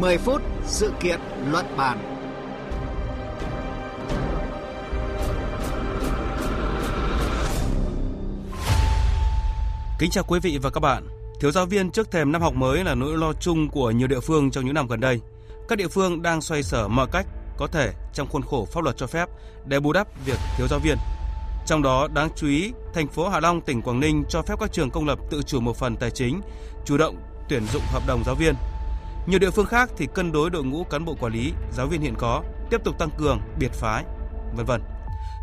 10 phút sự kiện luận bàn. Kính chào quý vị và các bạn. Thiếu giáo viên trước thềm năm học mới là nỗi lo chung của nhiều địa phương trong những năm gần đây. Các địa phương đang xoay sở mọi cách có thể trong khuôn khổ pháp luật cho phép để bù đắp việc thiếu giáo viên. Trong đó đáng chú ý, thành phố Hạ Long, tỉnh Quảng Ninh cho phép các trường công lập tự chủ một phần tài chính, chủ động tuyển dụng hợp đồng giáo viên. Nhiều địa phương khác thì cân đối đội ngũ cán bộ quản lý, giáo viên hiện có, tiếp tục tăng cường, biệt phái, vân vân.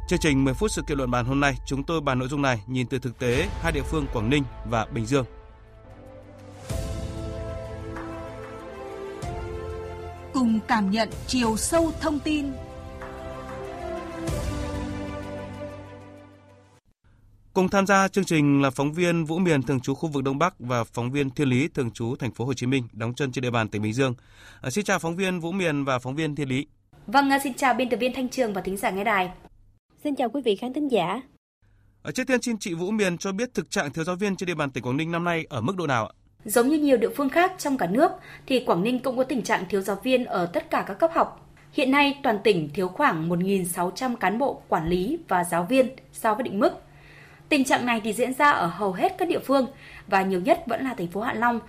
Chương trình 10 phút sự kiện luận bàn hôm nay, chúng tôi bàn nội dung này nhìn từ thực tế hai địa phương Quảng Ninh và Bình Dương. Cùng cảm nhận chiều sâu thông tin Cùng tham gia chương trình là phóng viên Vũ Miền thường trú khu vực Đông Bắc và phóng viên Thiên Lý thường trú thành phố Hồ Chí Minh đóng chân trên địa bàn tỉnh Bình Dương. À, xin chào phóng viên Vũ Miền và phóng viên Thiên Lý. Vâng, xin chào biên tập viên Thanh Trường và thính giả nghe đài. Xin chào quý vị khán thính giả. Ở trước tiên xin chị Vũ Miền cho biết thực trạng thiếu giáo viên trên địa bàn tỉnh Quảng Ninh năm nay ở mức độ nào ạ? Giống như nhiều địa phương khác trong cả nước thì Quảng Ninh cũng có tình trạng thiếu giáo viên ở tất cả các cấp học. Hiện nay toàn tỉnh thiếu khoảng 1.600 cán bộ quản lý và giáo viên so với định mức. Tình trạng này thì diễn ra ở hầu hết các địa phương và nhiều nhất vẫn là thành phố Hạ Long.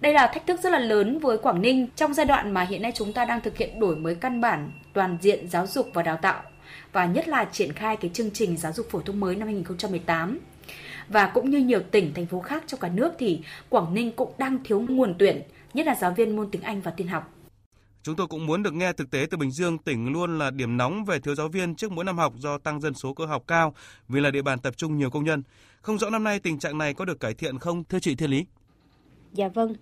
Đây là thách thức rất là lớn với Quảng Ninh trong giai đoạn mà hiện nay chúng ta đang thực hiện đổi mới căn bản toàn diện giáo dục và đào tạo và nhất là triển khai cái chương trình giáo dục phổ thông mới năm 2018. Và cũng như nhiều tỉnh, thành phố khác trong cả nước thì Quảng Ninh cũng đang thiếu nguồn tuyển, nhất là giáo viên môn tiếng Anh và tin học. Chúng tôi cũng muốn được nghe thực tế từ Bình Dương, tỉnh luôn là điểm nóng về thiếu giáo viên trước mỗi năm học do tăng dân số cơ học cao vì là địa bàn tập trung nhiều công nhân. Không rõ năm nay tình trạng này có được cải thiện không, thưa chị Thiên Lý? Dạ vâng.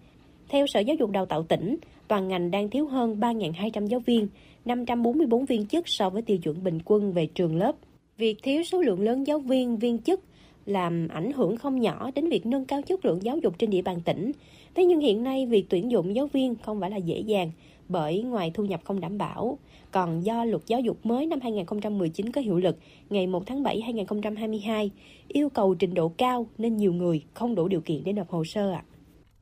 Theo Sở Giáo dục Đào tạo tỉnh, toàn ngành đang thiếu hơn 3.200 giáo viên, 544 viên chức so với tiêu chuẩn bình quân về trường lớp. Việc thiếu số lượng lớn giáo viên, viên chức làm ảnh hưởng không nhỏ đến việc nâng cao chất lượng giáo dục trên địa bàn tỉnh. Thế nhưng hiện nay việc tuyển dụng giáo viên không phải là dễ dàng bởi ngoài thu nhập không đảm bảo, còn do luật giáo dục mới năm 2019 có hiệu lực ngày 1 tháng 7 2022 yêu cầu trình độ cao nên nhiều người không đủ điều kiện để nộp hồ sơ ạ. À.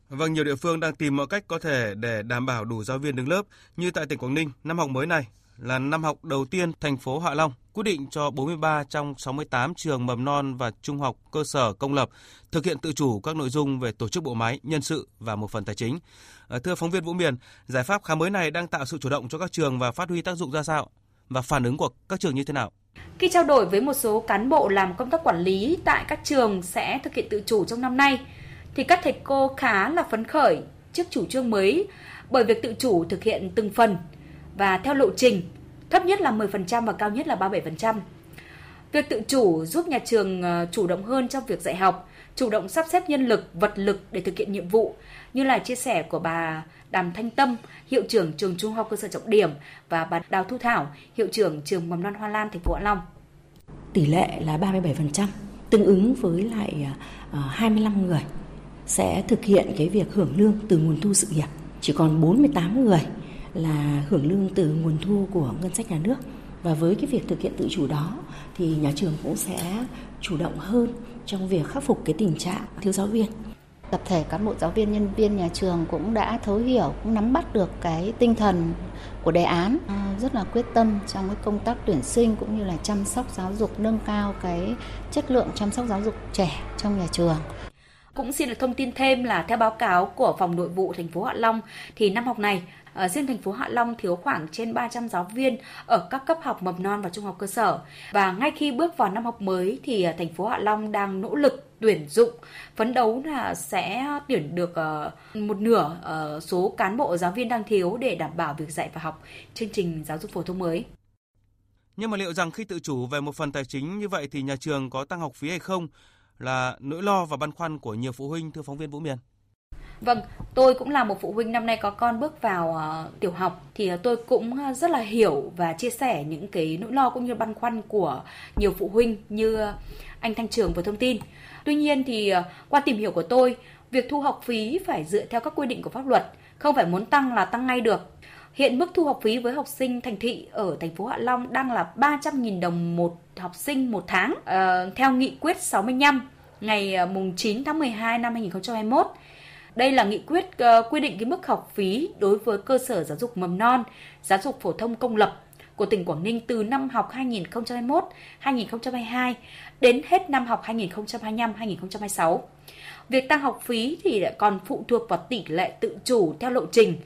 Vâng, nhiều địa phương đang tìm mọi cách có thể để đảm bảo đủ giáo viên đứng lớp, như tại tỉnh Quảng Ninh, năm học mới này là năm học đầu tiên thành phố Hạ Long quyết định cho 43 trong 68 trường mầm non và trung học cơ sở công lập thực hiện tự chủ các nội dung về tổ chức bộ máy, nhân sự và một phần tài chính. Ờ, thưa phóng viên Vũ Miền, giải pháp khá mới này đang tạo sự chủ động cho các trường và phát huy tác dụng ra sao? Và phản ứng của các trường như thế nào? Khi trao đổi với một số cán bộ làm công tác quản lý tại các trường sẽ thực hiện tự chủ trong năm nay, thì các thầy cô khá là phấn khởi trước chủ trương mới bởi việc tự chủ thực hiện từng phần và theo lộ trình thấp nhất là 10% và cao nhất là 37%. Việc tự chủ giúp nhà trường ờ, chủ động hơn trong việc dạy học, chủ động sắp xếp nhân lực, vật lực để thực hiện nhiệm vụ, như là chia sẻ của bà Đàm Thanh Tâm, hiệu trưởng trường Trung học cơ sở trọng điểm và bà Đào Thu Thảo, hiệu trưởng trường Mầm non Hoa Lan thành phố Hạ Long. Tỷ lệ là 37%, tương ứng với lại ờ, 25 người sẽ thực hiện cái việc hưởng lương từ nguồn thu sự nghiệp. Chỉ còn 48 người là hưởng lương từ nguồn thu của ngân sách nhà nước. Và với cái việc thực hiện tự chủ đó thì nhà trường cũng sẽ chủ động hơn trong việc khắc phục cái tình trạng thiếu giáo viên. Tập thể cán bộ giáo viên nhân viên nhà trường cũng đã thấu hiểu cũng nắm bắt được cái tinh thần của đề án à, rất là quyết tâm trong cái công tác tuyển sinh cũng như là chăm sóc giáo dục nâng cao cái chất lượng chăm sóc giáo dục trẻ trong nhà trường. Cũng xin được thông tin thêm là theo báo cáo của phòng nội vụ thành phố Hạ Long thì năm học này À, riêng thành phố Hạ Long thiếu khoảng trên 300 giáo viên ở các cấp học mầm non và trung học cơ sở. Và ngay khi bước vào năm học mới thì ờ, thành phố Hạ Long đang nỗ lực tuyển dụng, phấn đấu là sẽ tuyển được ờ, một nửa số cán bộ giáo viên đang thiếu để đảm bảo việc dạy và học chương trình giáo dục phổ thông mới. Nhưng mà liệu rằng khi tự chủ về một phần tài chính như vậy thì nhà trường có tăng học phí hay không là nỗi lo và băn khoăn của nhiều phụ huynh thưa phóng viên Vũ Miền. Vâng, tôi cũng là một phụ huynh năm nay có con bước vào uh, tiểu học thì uh, tôi cũng ờ, rất là hiểu và chia sẻ những cái nỗi lo cũng như băn khoăn của nhiều phụ huynh như uh, anh Thanh Trường vừa thông tin. Tuy nhiên thì uh, qua tìm hiểu của tôi, việc thu học phí phải dựa theo các quy định của pháp luật, không phải muốn tăng là tăng ngay được. Hiện mức thu học phí với học sinh thành thị ở thành phố Hạ Long đang là 300.000 đồng một học sinh một tháng uh, theo nghị quyết 65 ngày mùng 9 tháng 12 năm 2021 đây là nghị quyết uh, quy định cái mức học phí đối với cơ sở giáo dục mầm non, giáo dục phổ thông công lập của tỉnh Quảng Ninh từ năm học 2021-2022 đến hết năm học 2025-2026. Việc tăng học phí thì lại còn phụ thuộc vào tỷ lệ tự chủ theo lộ trình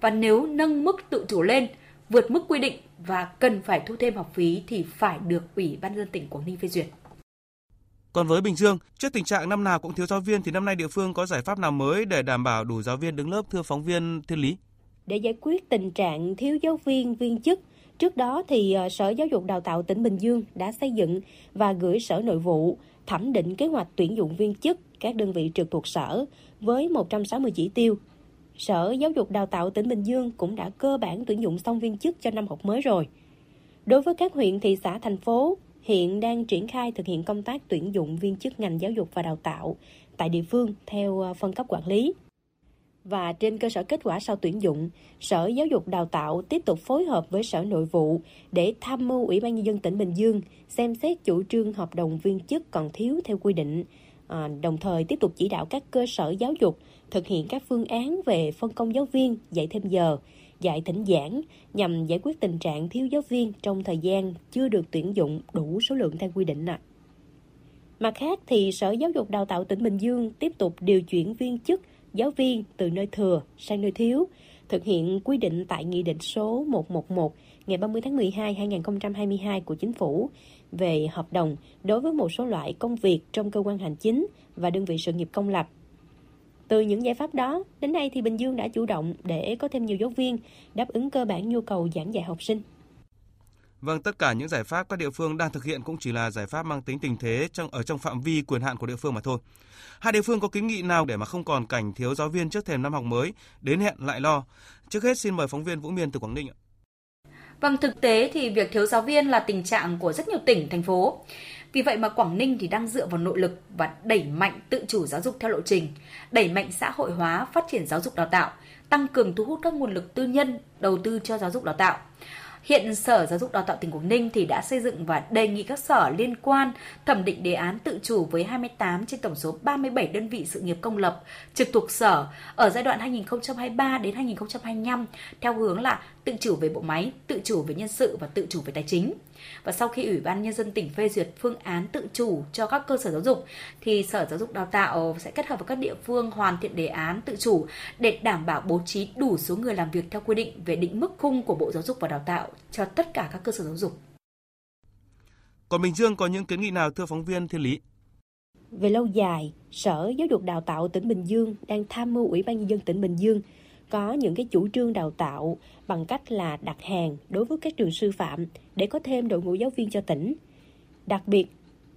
và nếu nâng mức tự chủ lên vượt mức quy định và cần phải thu thêm học phí thì phải được Ủy ban dân tỉnh Quảng Ninh phê duyệt. Còn với Bình Dương, trước tình trạng năm nào cũng thiếu giáo viên thì năm nay địa phương có giải pháp nào mới để đảm bảo đủ giáo viên đứng lớp thưa phóng viên Thiên Lý? Để giải quyết tình trạng thiếu giáo viên, viên chức, trước đó thì ờ, Sở Giáo dục Đào tạo tỉnh Bình Dương đã xây dựng và gửi Sở Nội vụ thẩm định kế hoạch tuyển dụng viên chức các đơn vị trực thuộc sở với 160 chỉ tiêu. Sở Giáo dục Đào tạo tỉnh Bình Dương cũng đã cơ bản tuyển dụng xong viên chức cho năm học mới rồi. Đối với các huyện, thị xã, thành phố, hiện đang triển khai thực hiện công tác tuyển dụng viên chức ngành giáo dục và đào tạo tại địa phương theo ờ, phân cấp quản lý. Và trên cơ sở kết quả sau tuyển dụng, Sở Giáo dục Đào tạo tiếp tục phối hợp với Sở Nội vụ để tham mưu Ủy ban Nhân dân tỉnh Bình Dương xem xét chủ trương hợp đồng viên chức còn thiếu theo quy định, à, đồng thời tiếp tục chỉ đạo các cơ sở giáo dục thực hiện các phương án về phân công giáo viên, dạy thêm giờ, dạy thỉnh giảng nhằm giải quyết tình trạng thiếu giáo viên trong thời gian chưa được tuyển dụng đủ số lượng theo quy định. À. Mặt khác thì Sở Giáo dục Đào tạo tỉnh Bình Dương tiếp tục điều chuyển viên chức giáo viên từ nơi thừa sang nơi thiếu, thực hiện quy định tại Nghị định số 111 ngày 30 tháng 12 2022 của Chính phủ về hợp đồng đối với một số loại công việc trong cơ quan hành chính và đơn vị sự nghiệp công lập từ những giải pháp đó, đến nay thì Bình Dương đã chủ động để có thêm nhiều giáo viên đáp ứng cơ bản nhu cầu giảng dạy học sinh. Vâng, tất cả những giải pháp các địa phương đang thực hiện cũng chỉ là giải pháp mang tính tình thế trong ở trong phạm vi quyền hạn của địa phương mà thôi. Hai địa phương có kiến nghị nào để mà không còn cảnh thiếu giáo viên trước thềm năm học mới, đến hẹn lại lo? Trước hết xin mời phóng viên Vũ Miên từ Quảng Ninh ạ. Vâng, thực tế thì việc thiếu giáo viên là tình trạng của rất nhiều tỉnh, thành phố. Vì vậy mà Quảng Ninh thì đang dựa vào nội lực và đẩy mạnh tự chủ giáo dục theo lộ trình, đẩy mạnh xã hội hóa phát triển giáo dục đào tạo, tăng cường thu hút các nguồn lực tư nhân đầu tư cho giáo dục đào tạo. Hiện Sở Giáo dục Đào tạo tỉnh Quảng Ninh thì đã xây dựng và đề nghị các sở liên quan thẩm định đề án tự chủ với 28 trên tổng số 37 đơn vị sự nghiệp công lập trực thuộc sở ở giai đoạn 2023 đến 2025 theo hướng là tự chủ về bộ máy, tự chủ về nhân sự và tự chủ về tài chính. Và sau khi Ủy ban Nhân dân tỉnh phê duyệt phương án tự chủ cho các cơ sở giáo dục, thì Sở Giáo dục Đào tạo sẽ kết hợp với các địa phương hoàn thiện đề án tự chủ để đảm bảo bố trí đủ số người làm việc theo quy định về định mức khung của Bộ Giáo dục và Đào tạo cho tất cả các cơ sở giáo dục. Còn Bình Dương có những kiến nghị nào thưa phóng viên Thiên Lý? Về lâu dài, Sở Giáo dục Đào tạo tỉnh Bình Dương đang tham mưu Ủy ban Nhân dân tỉnh Bình Dương có những cái chủ trương đào tạo bằng cách là đặt hàng đối với các trường sư phạm để có thêm đội ngũ giáo viên cho tỉnh. Đặc biệt,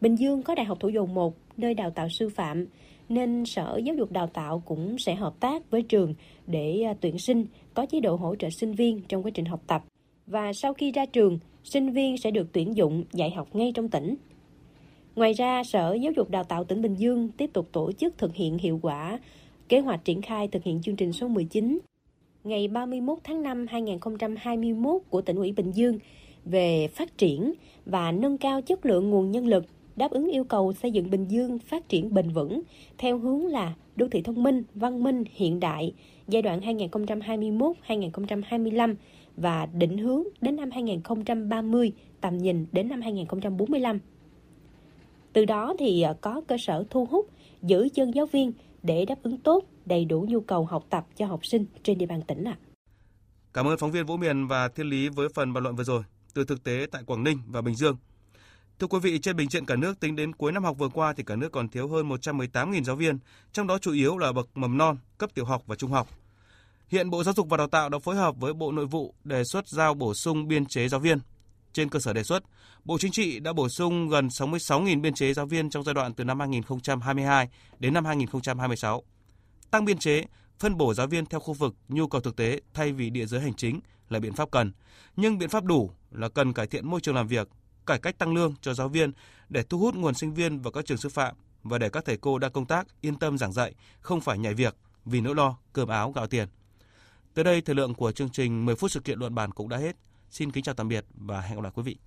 Bình Dương có Đại học Thủ dầu một nơi đào tạo sư phạm nên Sở Giáo dục Đào tạo cũng sẽ hợp tác với trường để à, tuyển sinh có chế độ hỗ trợ sinh viên trong quá trình học tập. Và sau khi ra trường, sinh viên sẽ được tuyển dụng dạy học ngay trong tỉnh. Ngoài ra, Sở Giáo dục Đào tạo tỉnh Bình Dương tiếp tục tổ chức thực hiện hiệu quả kế hoạch triển khai thực hiện chương trình số 19 ngày 31 tháng 5 2021 của tỉnh ủy Bình Dương về phát triển và nâng cao chất lượng nguồn nhân lực đáp ứng yêu cầu xây dựng Bình Dương phát triển bền vững theo hướng là đô thị thông minh, văn minh, hiện đại giai đoạn 2021-2025 và định hướng đến năm 2030, tầm nhìn đến năm 2045. Từ đó thì ờ, có cơ sở thu hút, giữ chân giáo viên để đáp ứng tốt đầy đủ nhu cầu học tập cho học sinh trên địa bàn tỉnh ạ. À. Cảm ơn phóng viên Vũ Miền và Thiên Lý với phần bàn luận vừa rồi từ thực tế tại Quảng Ninh và Bình Dương. Thưa quý vị, trên bình diện cả nước tính đến cuối năm học vừa qua thì cả nước còn thiếu hơn 118.000 giáo viên, trong đó chủ yếu là bậc mầm non, cấp tiểu học và trung học. Hiện Bộ Giáo dục và Đào tạo đã phối hợp với Bộ Nội vụ đề xuất giao bổ sung biên chế giáo viên. Trên cơ sở đề xuất, Bộ Chính trị đã bổ sung gần 66.000 biên chế giáo viên trong giai đoạn từ năm 2022 đến năm 2026. Tăng biên chế, phân bổ giáo viên theo khu vực, nhu cầu thực tế thay vì địa giới hành chính là biện pháp cần, nhưng biện pháp đủ là cần cải thiện môi trường làm việc, cải cách tăng lương cho giáo viên để thu hút nguồn sinh viên vào các trường sư phạm và để các thầy cô đang công tác yên tâm giảng dạy, không phải nhảy việc vì nỗi lo cơm áo gạo tiền. Tới đây thời lượng của chương trình 10 phút sự kiện luận bàn cũng đã hết. Xin kính chào tạm biệt và hẹn gặp lại quý vị.